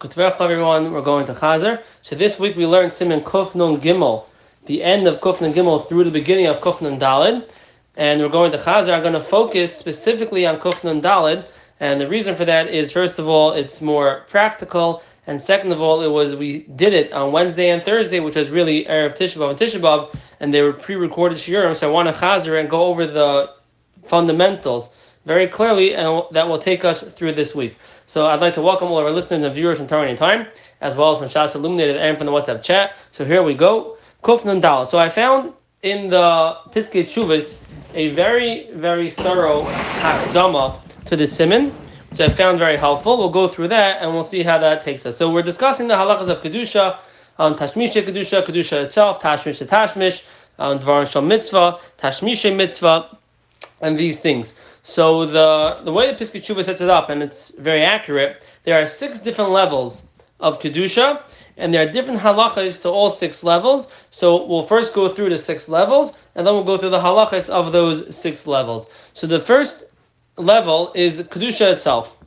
Good everyone. We're going to Chazer. So this week we learned Simon Kufnun Gimel, the end of Kufnun Gimel through the beginning of Kufnun Dalid, and we're going to Chazer. I'm going to focus specifically on Kufnun Dalid, and the reason for that is first of all it's more practical, and second of all it was we did it on Wednesday and Thursday, which was really erev Tisha B'av and Tisha B'av, and they were pre-recorded shiurim. So I want to Chazer and go over the fundamentals very clearly, and that will take us through this week. So I'd like to welcome all our listeners and viewers from Torah Time, as well as from Shas Illuminated and from the WhatsApp chat. So here we go. Kufnan Dal. So I found in the Piskei Teshuvos a very, very thorough hakdama to the Simon, which I found very helpful. We'll go through that and we'll see how that takes us. So we're discussing the halachas of Kedusha, um, Tashmisha Kedusha, Kedusha itself, Tashmish Tashmish, um, Dvar Shal Mitzvah, Tashmisha Mitzvah, and these things. So the the way the Tshuva sets it up, and it's very accurate, there are six different levels of kedusha, and there are different halachas to all six levels. So we'll first go through the six levels, and then we'll go through the halachas of those six levels. So the first level is kedusha itself.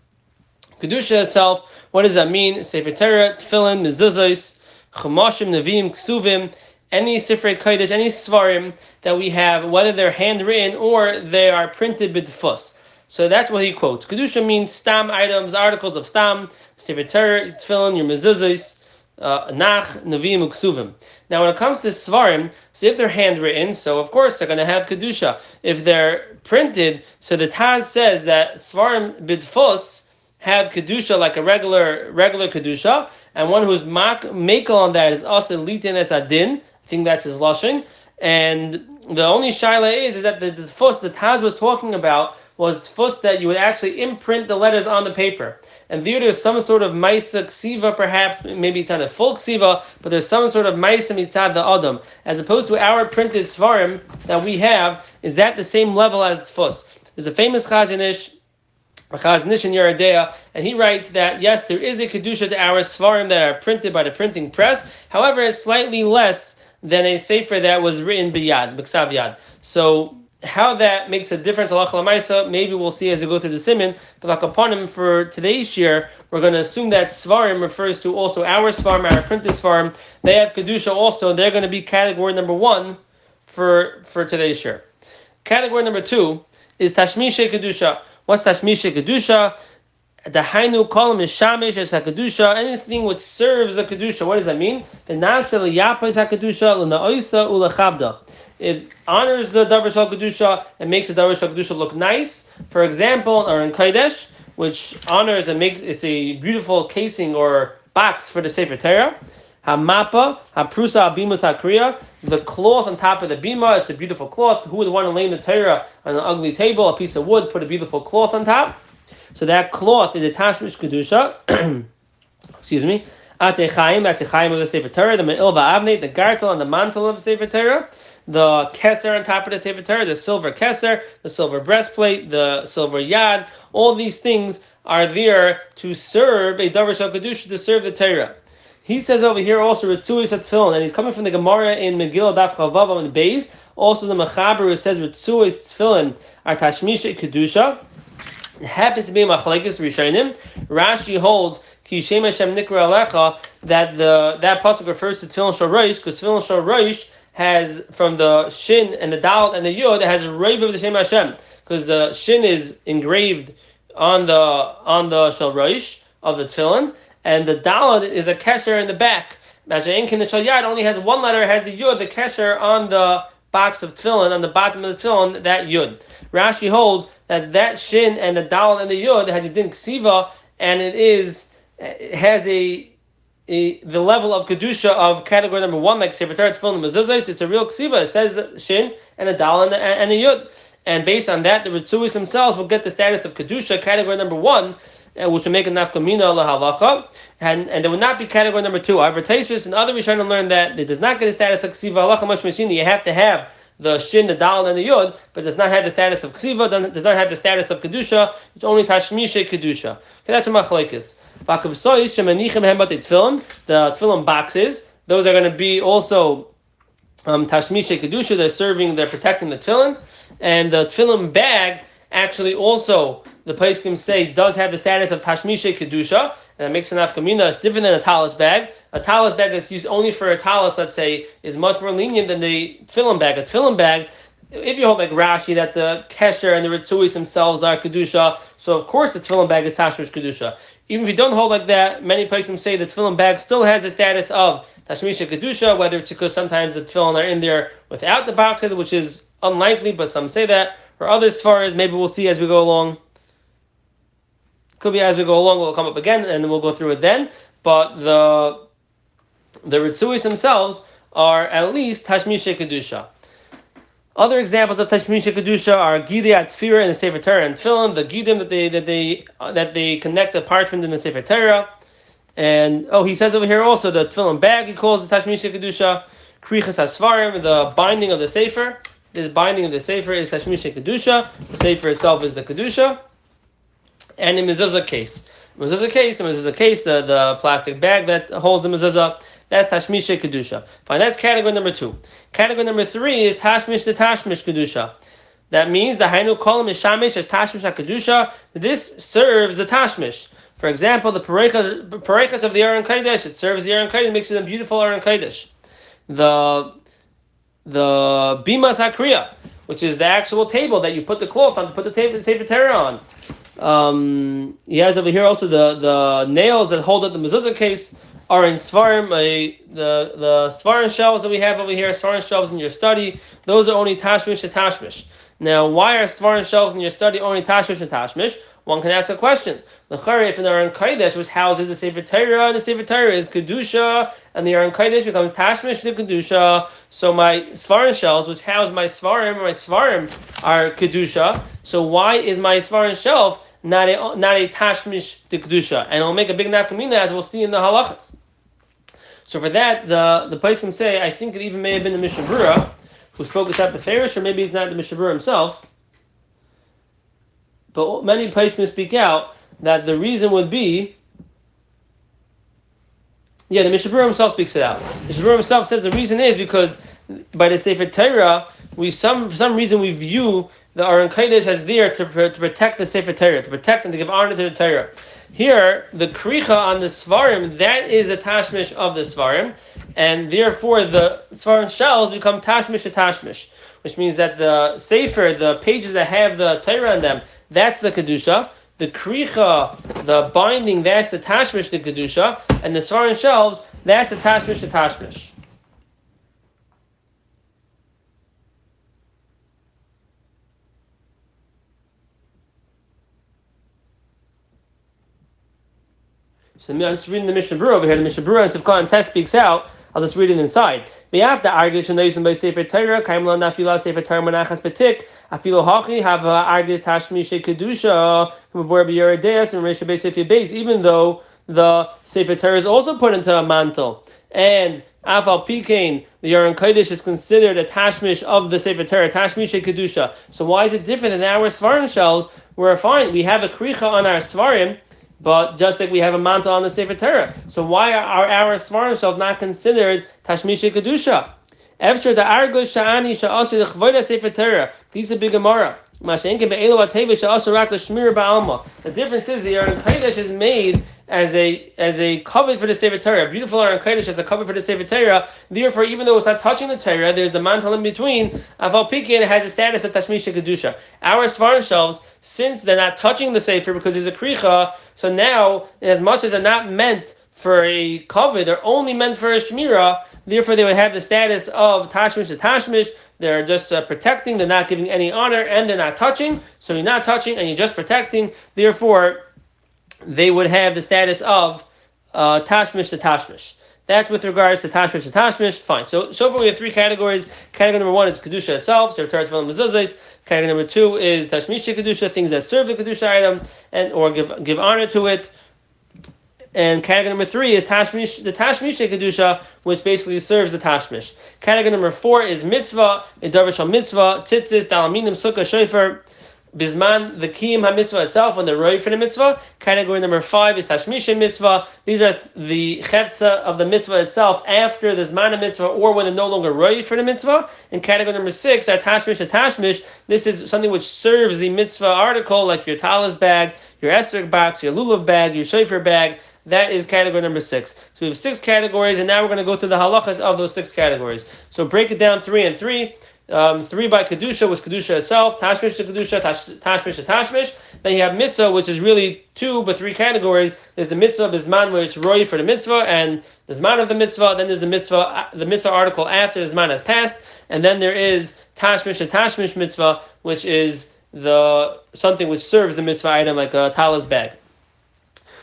Kedusha itself, what does that mean? Sefer Torah, Tefillin, Mezuzos, Chumashim, Nevi'im, Ksuvim, any Sifrei Kodesh, any Svarim that we have, whether they're handwritten or they are printed b'tfus. So that's what he quotes. Kedusha means stam items, articles of stam, Sefer Torah, Tefillin, your mezuzahs, uh, Nach, Nevi'im, Uksuvim. Now, when it comes to Svarim, so if they're handwritten, so of course they're going to have Kedusha. If they're printed, so the Taz says that Svarim b'tfus have Kedusha like a regular regular Kedusha, and one who's mak, makel on that is also litin as adin, think that's his lashon. And the only shaila is, is that the, the tfus the Taz was talking about was tfus that you would actually imprint the letters on the paper. And there there's some sort of maisa ksiva, perhaps, maybe it's not a full ksiva, but there's some sort of maisa mitzad the adam. As opposed to our printed svarim that we have, is that the same level as tfus? There's a famous Chazon Ish, Chazon in Yoreh De'ah, and he writes that yes, there is a kedusha to our svarim that are printed by the printing press. However, it's slightly less than a sefer that was written biyad, b'ksav yad. So how that makes a difference, Allah maybe we'll see as we go through the simon. But like upon him for today's year, we're going to assume that svarim refers to also our svarim, our printed svarim. They have kedusha also. They're going to be category number one for for today's year. Category number two is tashmishe kedusha. What's tashmishe kedusha? The hainu column is shamish as hakadusha, anything which serves a kedusha. What does that mean? It honors the davar shal kedusha and makes the davar shal kedusha look nice. For example, or in kodesh, which honors and makes it's a beautiful casing or box for the sefer Torah. Hamapa, haprusa abimus hakriya, the cloth on top of the bima, it's a beautiful cloth. Who would want to lay the Torah on an ugly table, a piece of wood, put a beautiful cloth on top? So that cloth is a tashmish kedusha. Excuse me. Atechayim, that's a chayim of the Sefer Torah, the me'il va'avne, the gartel and the mantle of the Sefer Torah, the keser on top of the Sefer Torah, the silver keser, the silver breastplate, the silver yad, all these things are there to serve a davar shal kedusha, to serve the Torah. He says over here also Ritzuis Tefillin, and he's coming from the Gemara in Megillah Daf Chavav on the Beis. Also the Mechaber says Ritzuis Tefillin are Tashmisha Kedusha happens to be machlekes rishonim. Rashi holds ki shem Hashem nikra alecha that the that pasuk refers to tefillin shal because tefillin shal has from the shin and the dal and the yod has rave of the shem Hashem because the shin is engraved on the on the shal of the tefillin and the dal is a kesher in the back. Mashain the shal yad only has one letter, has the yod, the kesher on the box of tefillin on the bottom of the tefillin that yud. Rashi holds that that shin and the dal and the yud has a din ksiva, and it is it has a, a the level of kedusha of category number one, like sefer Torah tefillin mezuzos. It's a real ksiva. It says the shin and the dal and the, and the yud, and based on that, the ritzuis themselves will get the status of kedusha, category number one. Uh, which will make a nafkamina lahalacha, and and there would not be category number two. However, Tosfos and other Rishonim learn that it does not get the status of ksiva halacha mashmashini. You have to have the shin, the dal, and the yod, but does not have the status of ksiva, does not have the status of kedusha. It's only tashmishe kedusha. Okay, that's a machlekes. Vakav shemanichem hem tefillin. The tefillin boxes. Those are going to be also um, kedusha. They're serving, they're protecting the tefillin, and the tefillin bag actually also the Paiskim say does have the status of Tashmisha Kedusha, and it makes an afkamina. It's different than a talis bag. A talis bag that's used only for a talis, let's say, is much more lenient than the tefillin bag. A tefillin bag, if you hold like Rashi that the kesher and the ritzuis themselves are kedusha, so of course the tefillin bag is tashmish kedusha. Even if you don't hold like that, many places say the tefillin bag still has the status of tashmisha kedusha, whether it's because sometimes the tefillin are in there without the boxes, which is unlikely, but some say that. For others, as far as maybe we'll see as we go along. Could be as we go along, we'll come up again, and we'll go through it then. But the the Ritzuis themselves are at least Tashmisha Kedusha. Other examples of Tashmisha Kedusha are Gideat Tfira in the Sefer Torah and Tefillin, the Gidim that they that they uh, that they connect the parchment in the Sefer Torah. And oh, he says over here also the Tefillin bag he calls the Tashmisha Kedusha, Krichas Asfarim, the binding of the Sefer. This binding of the Sefer is Tashmisha Kedusha. The Sefer itself is the Kedusha and in mezuzah case. Mezuzah case, in mezuzah case, the, the plastic bag that holds the mezuzah, that's tashmisha kedusha. Fine, that's category number two. Category number three is tashmish to tashmish kedusha. That means the hainu kolam is shamish as tashmish kedusha. This serves the tashmish. For example, the parechas of the Aron Kodesh, it serves the Aron Kodesh, makes it a beautiful Aron Kodesh. The the bima sakriya, which is the actual table that you put the cloth on to put the table, Sefer Torah on. Um, he has over here also the, the nails that hold up the mezuzah case are in Svarim, the, the Svarim shelves that we have over here, Svarim shelves in your study, those are only Tashmish and Tashmish. Now, why are Svarim shelves in your study only Tashmish and Tashmish? One can ask a question. The if the Aron Kodesh, which houses the Sefer Torah, the Sefer Torah is Kedusha, and the Aron Kodesh becomes Tashmish to Kedusha. So my Svarim shelves, which house my Svarim, my Svarim are Kedusha. So why is my Svarim shelf not a not a tashmish to kedusha, and it'll make a big nafkamina as we'll see in the halachas. So for that, the the place can say, I think it even may have been the Mishnah Berurah who spoke this up Farish, or maybe it's not the Mishnah Berurah himself. But many places speak out that the reason would be. Yeah, the Mishnah Berurah himself speaks it out. The Mishnah Berurah himself says the reason is because by the Sefer Torah, we some for some reason we view the Aron Kodesh as there to, to protect the Sefer Torah, to protect and to give honor to the Torah. Here, the kricha on the svarim, that is a tashmish of the svarim, and therefore the svarim shells become tashmish to tashmish, which means that the sefer, the pages that have the Torah on them, that's the kedusha. The kricha, the binding, that's the tashmish the kedusha, and the svarim shelves, that's the tashmish the tashmish. So I'm just reading the Mishnah Berurah over here. The Mishnah Berurah and Sivkah and Test speaks out. I'll just read it inside. We have the argish and those by Sefer Torah. Kaim lo nafila Sefer Torah manachas betik. Afilo hachi have uh, argish tashmi kedusha from before biyaradeas and Resha Beis Beis. Even though the Sefer Torah is also put into a mantle and Afal Pikain, the Aron Kodesh is considered a tashmish of the Sefer Torah, tashmish kedusha. So why is it different than our svarim shells? We're fine. We have a kricha on our svarim but just like we have a mantle on the Sefer Torah. So why are our Svarim shelves not considered Tashmisha Kedusha? After the Argus Sha'ani Sha'asi the Chvoida Sefer Torah, these are big Gemara. The difference is the Aron Kodesh is made as a as a cover for the Sefer Torah. Beautiful Aron Kodesh as a cover for the Sefer Torah. Therefore, even though it's not touching the Torah, there's the mantle in between. Aval Pikin has a status of Tashmisha Kedusha. Our Svarim shelves, since they're not touching the Sefer because it's a Kricha, so now, as much as they're not meant for a cover, they're only meant for a Shmira, therefore they would have the status of Tashmish to Tashmish. They're just uh, protecting, they're not giving any honor, and they're not touching. So you're not touching and you're just protecting. Therefore, they would have the status of uh, tashmish to tashmish. That's with regards to tashmish to tashmish. Fine. So so far we have three categories. Category number one is kedusha itself, so Torah Tefillin. Category number two is tashmish kedusha, things that serve the kedusha item and or give give honor to it. And category number three is tashmish, the tashmish kedusha, which basically serves the tashmish. Category number four is mitzvah, a darvish mitzvah, tzitzis, dalaminim, sukkah, shofar Bisman, the Kiyim HaMitzvah itself, when they're ready for the mitzvah. Category number five is Tashmisha Mitzvah. These are the Chefza of the mitzvah itself after the Zman Mitzvah or when they're no longer ready for the mitzvah. And category number six are Tashmish Tashmish. This is something which serves the mitzvah article, like your talis bag, your esrog box, your lulav bag, your shofar bag. That is category number six. So we have six categories, and now we're going to go through the halachas of those six categories. So break it down three and three. Um, three by Kedusha was Kedusha itself, Tashmish to Kedusha, tash, Tashmish to Tashmish. Then you have Mitzvah, which is really two but three categories. There's the Mitzvah Bisman, which Roy for the Mitzvah, and the Zman of the Mitzvah. Then there's the Mitzvah, the Mitzvah article after the Zman has passed. And then there is Tashmish to Tashmish Mitzvah, which is the something which serves the Mitzvah item like a talis bag.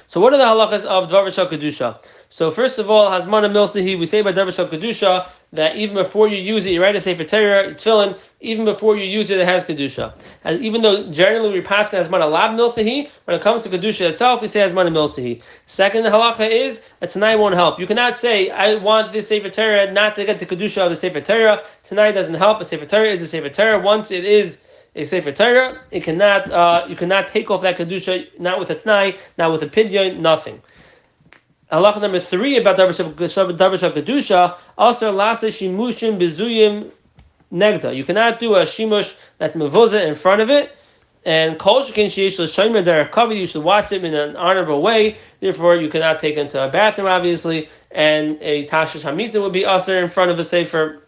So what are the halachas of Dvar Kedusha? So first of all, Hazmana Milsahi, we say by Dvar Kedusha that even before you use it, you write a Sefer Torah, tefillin, even before you use it, it has Kedusha. And even though generally we pass Hazmana Lab Milsahi, when it comes to Kedusha itself, we say Hazmana Milsahi. Second the halacha is, a Tanai won't help. You cannot say, I want this Sefer Torah not to get the Kedusha of the Sefer Torah. Tanai doesn't help. A Sefer Torah is a Sefer Torah. Once it is a Sefer Torah, it cannot uh, you cannot take off that kedusha, not with a tnai, not with a pidyon, nothing. Allah number three about davar kedusha also lasa shimushim bezuyim negda. You cannot do a shimush that mevoza in front of it. And kol shekin sheish l'shomer covered, you should watch them in an honorable way. Therefore, you cannot take them to a bathroom, obviously. And a tashish hamita would be usher in front of a sefer,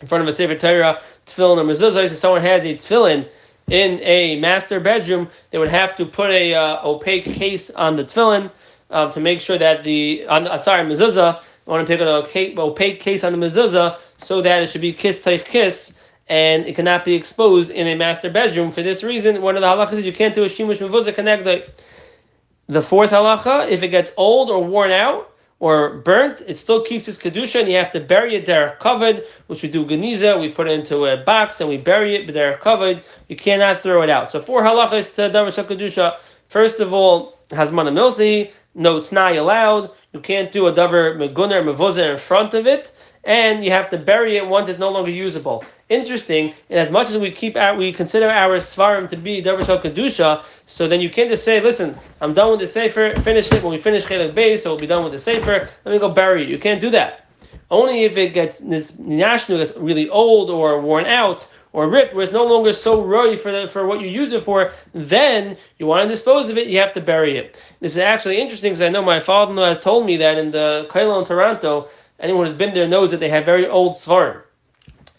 in front of a sefer Torah tefillin or mezuzah, if someone has a tefillin in a master bedroom, they would have to put a uh, opaque case on the tefillin um, to make sure that the on, uh, sorry mezuzah. I want to pick an opaque, opaque case on the mezuzah so that it should be kiss type kiss and it cannot be exposed in a master bedroom. For this reason, one of the halachas is you can't do a shimush mezuzah connect. The fourth halacha, if it gets old or worn out, or burnt, it still keeps its kedusha, and you have to bury it there covered, which we do ganiza. We put it into a box and we bury it, but they're covered. You cannot throw it out. So four halachas to davar kedusha. First of all, hazmana milsi, no tnai allowed. You can't do a davar meguner mevozer in front of it, and you have to bury it once it's no longer usable interesting. And as much as we keep our, we consider our svarim to be davar kedusha, so then you can't just say, "Listen, I'm done with the sefer. Finish it when we finish chelik base, so we'll be done with the sefer. Let me go bury it." You can't do that. Only if it gets this nashnu gets really old or worn out or ripped, where it's no longer so roy for the, for what you use it for, then you want to dispose of it. You have to bury it. This is actually interesting because I know my father in law has told me that in the Kailo in Toronto, anyone who's been there knows that they have very old svarim.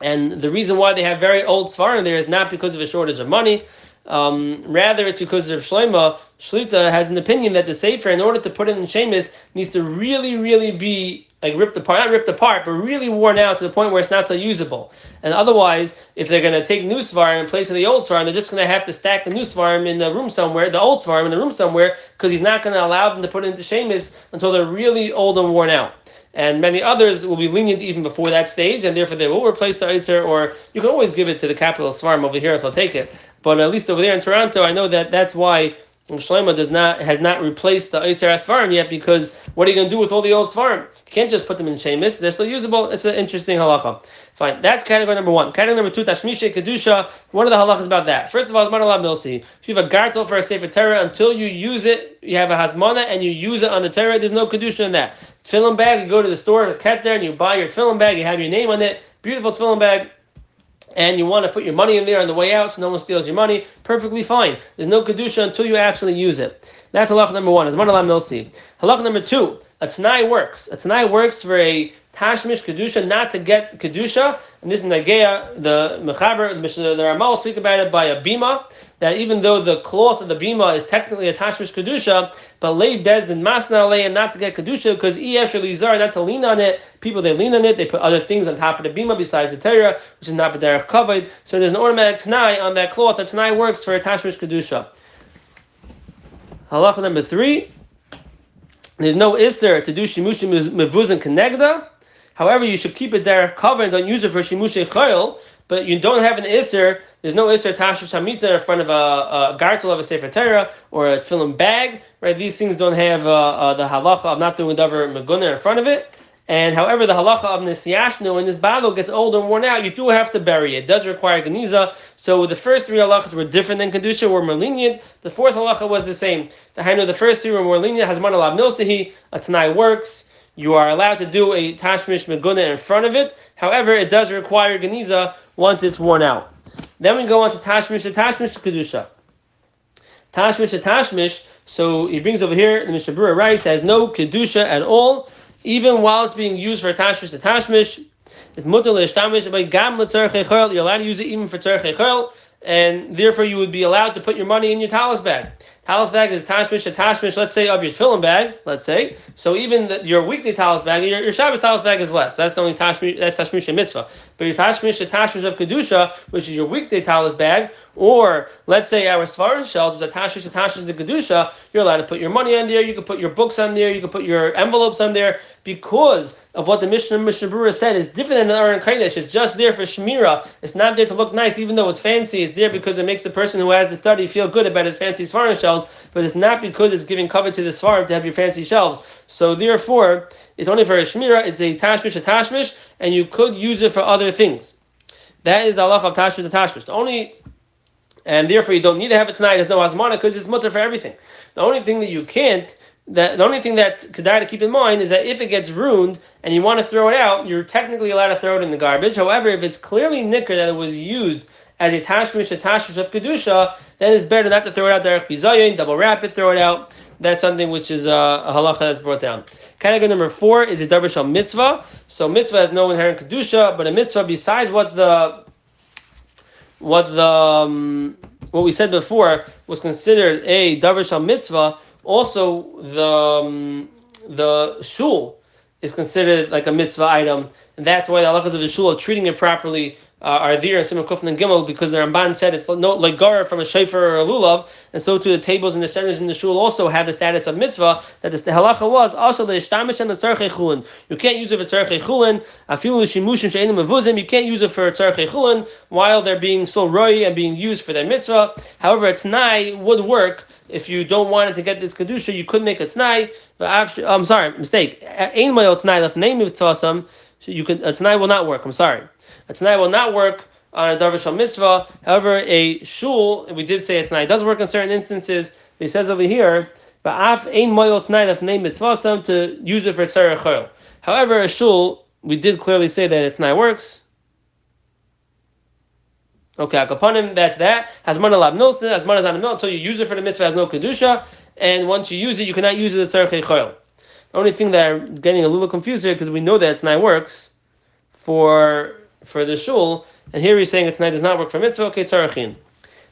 And the reason why they have very old Svarim there is not because of a shortage of money. Um, rather, it's because of Shlema. Shlita has an opinion that the Sefer, in order to put it in Shemus, needs to really, really be like ripped apart, not ripped apart, but really worn out to the point where it's not so usable. And otherwise, if they're going to take new Svarim in place of the old Svarim, they're just going to have to stack the new Svarim in the room somewhere, the old Svarim in the room somewhere, because he's not going to allow them to put it into Shemus until they're really old and worn out and many others will be lenient even before that stage, and therefore they will replace the Eitzer, or you can always give it to the capital Svarm over here if they'll take it. But at least over there in Toronto, I know that that's why Shlomo does not has not replaced the Eitzer Svarim yet, because what are you going to do with all the old Svarim? You can't just put them in Shemis, they're still usable. It's an interesting halacha. Fine, that's category number one. Category number two, Tashmisha Kedusha. One of the halachas about that. First of all, Hazmana Milsi. If you have a gartel for a Sefer Torah, until you use it, you have a Hazmana and you use it on the Torah, there's no Kedusha in that. Tefillin bag, you go to the store, cat there, and you buy your tefillin bag, you have your name on it, beautiful tefillin bag, and you want to put your money in there on the way out so no one steals your money, perfectly fine. There's no Kedusha until you actually use it. That's halach number one. Is Hazmana Milsi. Halach number two, a Tanai works. A Tanai works for a Tashmish Kedusha, not to get Kedusha. And this is Nageya, the Mechaber, the, the Ramal speak about it by a Bima, that even though the cloth of the Bima is technically a Tashmish Kedusha, but Leiv Bezdin Masna and not to get Kedusha, because Eesh or Lizar, not to lean on it. People, they lean on it, they put other things on top of the Bima besides the Torah, which is not B'derech covered. So there's an automatic Tanai on that cloth. A Tanai works for a Tashmish Kedusha. Halacha number three. There's no Isser to do Shimushim Mevuzin Kenegda. However, you should keep it there covered and don't use it for shimushe chayil. But you don't have an iser. There's no iser tasha shamita in front of a, a gartel of a sefer Torah or a tefillin bag. Right? These things don't have uh, uh, the halacha of not doing davar meguna in front of it. And however, the halacha of Nisiyashnu when this bottle gets old and worn out, you do have to bury it. It does require Ganiza. So the first three halachas were different than Kedusha, were more lenient. The fourth halacha was the same. The Hainu, the first three were more lenient. Hazman alav a Tanai works. You are allowed to do a Tashmish Meguna in front of it. However, it does require Ganiza once it's worn out. Then we go on to Tashmish to Tashmish Kedusha. Tashmish Tashmish. So he brings over here, the Mishnah Berurah writes, has no Kedusha at all even while it's being used for tashmish tashmish. It's mutter le'ishtamish by gam You're allowed to use it even for tzarchei and therefore you would be allowed to put your money in your talis bag. Talis bag is tashmish, a tashmish, let's say, of your tefillin bag, let's say. So even the, your weekly talis bag, your, your Shabbos talis bag is less. That's only tashmish, that's tashmish mitzvah. But your tashmish, tashmish of kedusha, which is your weekday talis bag, or let's say our svarah shelf is a tashmish, a tashmish of kedusha, you're allowed to put your money on there, you can put your books on there, you can put your envelopes on there, because of what the Mishnah Mishnah Berurah said is different than the Aron Kaidesh. It's just there for Shmira. It's not there to look nice, even though it's fancy. It's there because it makes the person who has the study feel good about his fancy svarah shelves, but it's not because it's giving cover to the svarah to have your fancy shelves. So therefore, it's only for a Shmira, it's a Tashmish, a Tashmish, and you could use it for other things. That is the Allah of Tashmish, a Tashmish. The only and therefore you don't need to have it tonight. There's no asmana because it's mutter for everything. The only thing that you can't that the only thing that kedai to keep in mind is that if it gets ruined and you want to throw it out, you're technically allowed to throw it in the garbage. However, if it's clearly nicker that it was used as a tashmish, a tashmish of kedusha, then it's better not to throw it out there. Bizayin, double wrap it, throw it out. That's something which is uh, a halacha that's brought down. Category number four is a darvish mitzvah. So mitzvah has no inherent kedusha, but a mitzvah besides what the what the um, what we said before was considered a darvish mitzvah also, the um, the shul is considered like a mitzvah item, and that's why the halachas of the shul are treating it properly uh, are there Simon Kufn and Gimel because the Ramban said it's no like gar from a shayfer or a lulav, and so too the tables and the standards in the shul also have the status of mitzvah. That the halacha was also the ishtamish and the tzarchei chulin. You can't use it for tzarchei chulin. Afilu shimushim she'enim mevuzim. You can't use it for tzarchei chulin while they're being still roy and being used for their mitzvah. However, a tnai would work if you don't want it to get this kedusha. You could make a tnai. I'm sorry, mistake. Ein mayot tnai left name mitzvah. So you can a tnai will not work. I'm sorry. A Tanai will not work on a Darvish mitzvah. However, a shul, we did say a Tanai does work in certain instances. He says over here, but Ba'af ein moyel Tanai lef name mitzvah to use it for tzarech However, a shul, we did clearly say that a Tanai works. Okay, akapanim, that's that. Has man alab milsa, has man on until you use it for the mitzvah has no kedusha, and once you use it, you cannot use it as tzarech The only thing that I'm getting a little confused here because we know that tonight works for for the shul, and here he's saying that tonight does not work for mitzvah, okay, tzarachin.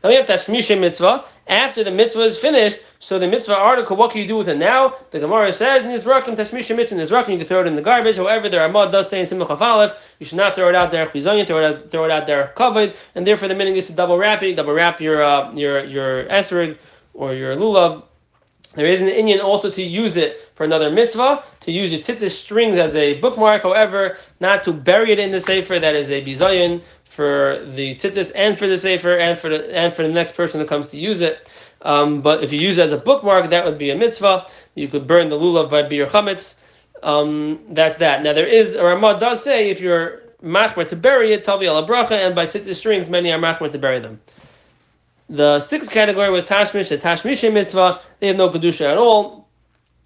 Now we have Tashmisha mitzvah. After the mitzvah is finished, so the mitzvah article, what can you do with it now? The Gemara says, Nizrakim Tashmisha mitzvah, Nizrakim, you can throw it in the garbage. However, the Ramad does say in Simcha Aleph, you should not throw it out there, Bizayin, throw it out, throw it out there covered, and therefore the meaning is to double wrap it, double wrap your, uh, your, your esrig or your lulav. There is an Indian also to use it for another mitzvah, to use your tzitzis strings as a bookmark, however, not to bury it in the sefer, that is a bizayin for the tzitzis and for the sefer and for the and for the next person that comes to use it. Um, but if you use it as a bookmark, that would be a mitzvah. You could burn the lulav by bir chametz. Um, that's that. Now there is, or Ramah does say, if you're machmer to bury it, tavi ala bracha, and by tzitzis strings, many are machmer to bury them. The sixth category was Tashmish, the Tashmish mitzvah. They have no Kedusha at all.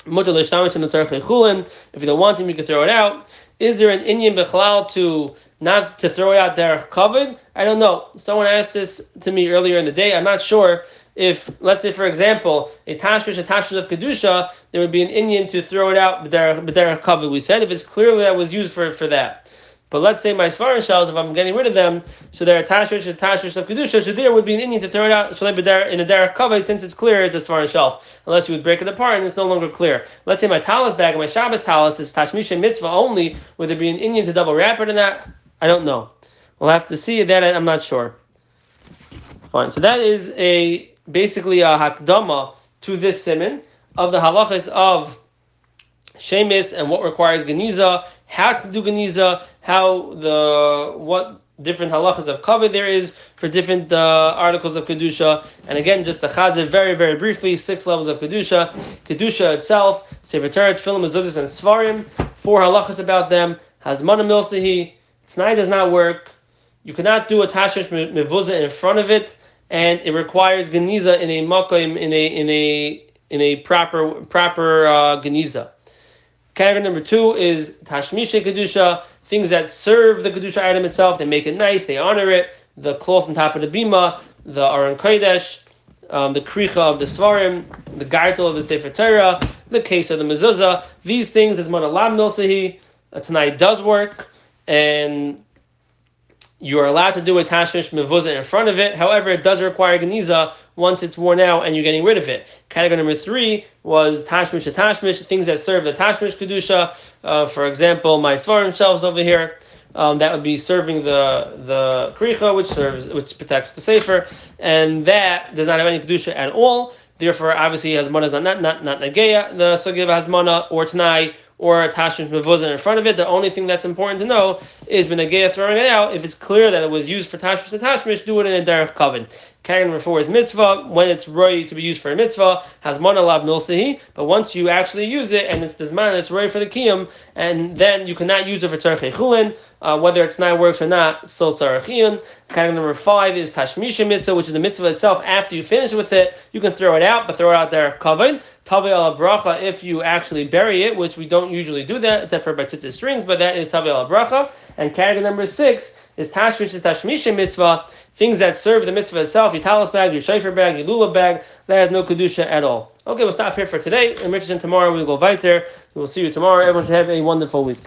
If you don't want them, you can throw it out. Is there an Indian Bechlal to not to throw it out there covered? I don't know. Someone asked this to me earlier in the day. I'm not sure if, let's say, for example, a tashmish, a tashmish of kedusha, there would be an Indian to throw it out, they're covered. We said if it's clearly that was used for for that. But let's say my svarin shells, if I'm getting rid of them, so they're attachments attachments of kedusha, so there would be an Indian to throw it out be there in a derek kavod since it's clear it's a svarin shelf, unless you would break it apart and it's no longer clear. Let's say my talis bag and my Shabbos talis is tashmisha mitzvah only, would there be an Indian to double wrap it in that? I don't know. We'll have to see that. I'm not sure. Fine. So that is a basically a hakdama to this simon of the halachas of shemis and what requires geniza, how to do geniza, how the what different halachas of cover there is for different uh, articles of kedusha. And again, just the chazir very very briefly, six levels of kedusha. Kedusha itself, sefer Torah, tefillim, mezuzahs, and svarim. four halachas about them. Hazmana milsahi. Tonight does not work. You cannot do a tashmish mevuza in front of it, and it requires geniza in a makom in a in a in a proper proper uh, geniza. Category number two is tashmisha kedusha, things that serve the kedusha item itself. They make it nice, they honor it. The cloth on top of the bima, the aron kodesh, um, the kricha of the svarim, the gartel of the sefer Torah, the case of the mezuzah. These things is monalam milsahi. Uh, tonight does work, and you are allowed to do a tashmish mevuzah in front of it. However, it does require geniza once it's worn out and you're getting rid of it. Category number three was tashmish tashmish, things that serve the tashmish kedusha. Uh, for example, my svarim shelves over here. Um, that would be serving the the kricha, which serves, which protects the sefer, and that does not have any kedusha at all. Therefore, obviously, hasmana is not not not, not nageya the sugi of hasmana or tanai or tashmish mevuzah in front of it. The only thing that's important to know is when benagaya throwing it out. If it's clear that it was used for tashmish tashmish, do it in a derech coven. Carrying number four is mitzvah. When it's ready to be used for a mitzvah, has lab milsahi. But once you actually use it and it's this man, it's ready for the kiyum, and then you cannot use it for tzarchei chulin. Uh, whether it's not works or not, still. Category number five is tashmisha mitzvah, which is the mitzvah itself. After you finish with it, you can throw it out, but throw it out there covered. Tavi al bracha if you actually bury it, which we don't usually do that, except for by batzitzis strings, but that is tavi al bracha. And category number six is tashmish and tashmisha mitzvah, things that serve the mitzvah itself, your talis bag, your shayfer bag, your lulav bag, that has no kedusha at all. Okay, we'll stop here for today. And Richardson tomorrow we will go weiter. We will see you tomorrow. Everyone should have a wonderful week.